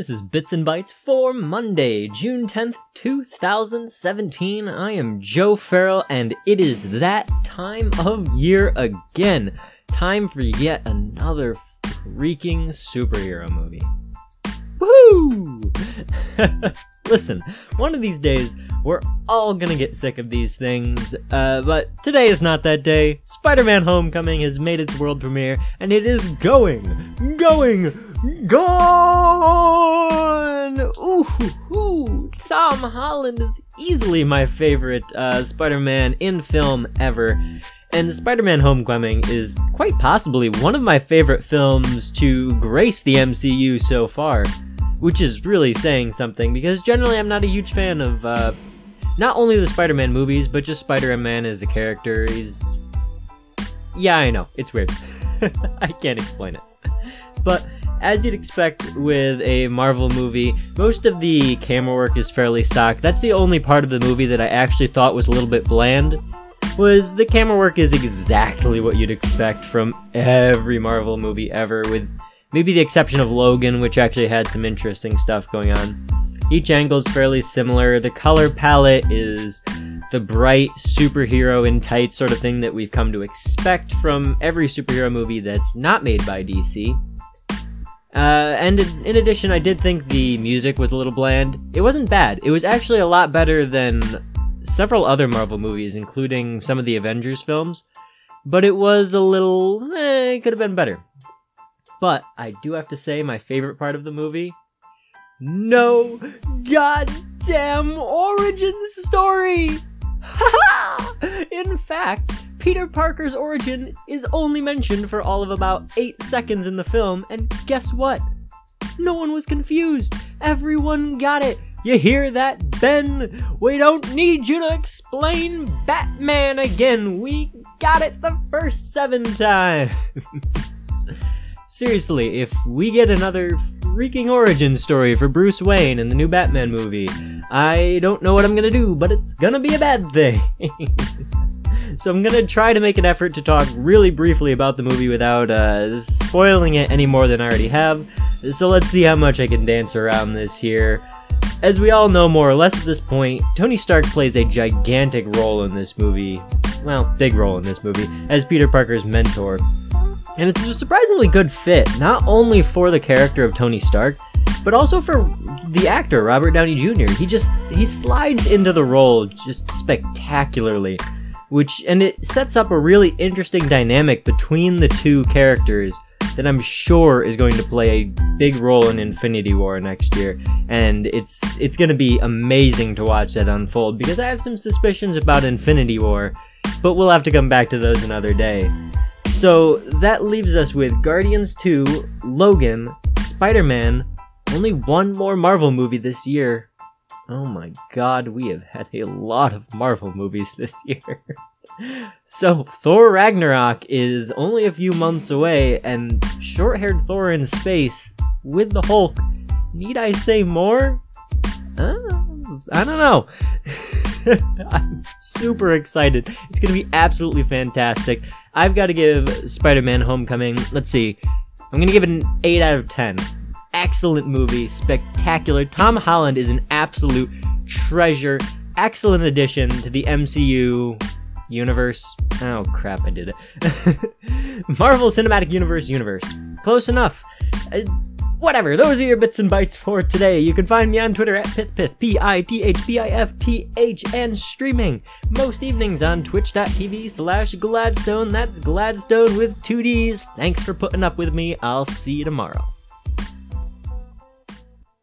This is Bits and Bytes for Monday, June 10th, 2017. I am Joe Farrell, and it is that time of year again. Time for yet another freaking superhero movie. Woohoo! Listen, one of these days, we're all gonna get sick of these things, uh, but today is not that day. Spider Man Homecoming has made its world premiere, and it is going, going, gone! Tom Holland is easily my favorite uh, Spider Man in film ever. And Spider Man Homecoming is quite possibly one of my favorite films to grace the MCU so far which is really saying something because generally I'm not a huge fan of uh, not only the Spider-Man movies, but just Spider-Man as a character. He's yeah, I know it's weird. I can't explain it, but as you'd expect with a Marvel movie, most of the camera work is fairly stock. That's the only part of the movie that I actually thought was a little bit bland. Was the camera work is exactly what you'd expect from every Marvel movie ever, with maybe the exception of Logan, which actually had some interesting stuff going on. Each angle is fairly similar. The color palette is the bright superhero in tight sort of thing that we've come to expect from every superhero movie that's not made by DC. Uh, and in addition, I did think the music was a little bland. It wasn't bad. It was actually a lot better than several other Marvel movies, including some of the Avengers films. But it was a little, eh, it could have been better. But I do have to say, my favorite part of the movie no goddamn origin story! In fact, Peter Parker's origin is only mentioned for all of about 8 seconds in the film, and guess what? No one was confused. Everyone got it. You hear that, Ben? We don't need you to explain Batman again. We got it the first seven times. Seriously, if we get another freaking origin story for Bruce Wayne in the new Batman movie. I don't know what I'm gonna do, but it's gonna be a bad thing. so I'm gonna try to make an effort to talk really briefly about the movie without uh, spoiling it any more than I already have. So let's see how much I can dance around this here. As we all know more or less at this point, Tony Stark plays a gigantic role in this movie. Well, big role in this movie, as Peter Parker's mentor. And it's a surprisingly good fit, not only for the character of Tony Stark, but also for the actor Robert Downey Jr. He just he slides into the role just spectacularly, which and it sets up a really interesting dynamic between the two characters that I'm sure is going to play a big role in Infinity War next year. And it's it's going to be amazing to watch that unfold because I have some suspicions about Infinity War, but we'll have to come back to those another day. So that leaves us with Guardians 2, Logan, Spider Man, only one more Marvel movie this year. Oh my god, we have had a lot of Marvel movies this year. so, Thor Ragnarok is only a few months away, and short haired Thor in space with the Hulk. Need I say more? Uh, I don't know. I'm super excited. It's going to be absolutely fantastic. I've got to give Spider Man Homecoming, let's see, I'm going to give it an 8 out of 10. Excellent movie, spectacular. Tom Holland is an absolute treasure. Excellent addition to the MCU universe. Oh crap, I did it. Marvel Cinematic Universe universe. Close enough. Uh, whatever, those are your bits and bytes for today. You can find me on Twitter at PithPifth, P-I-T-H-P-I-F-T-H, and streaming most evenings on twitch.tv slash Gladstone. That's Gladstone with two Ds. Thanks for putting up with me. I'll see you tomorrow.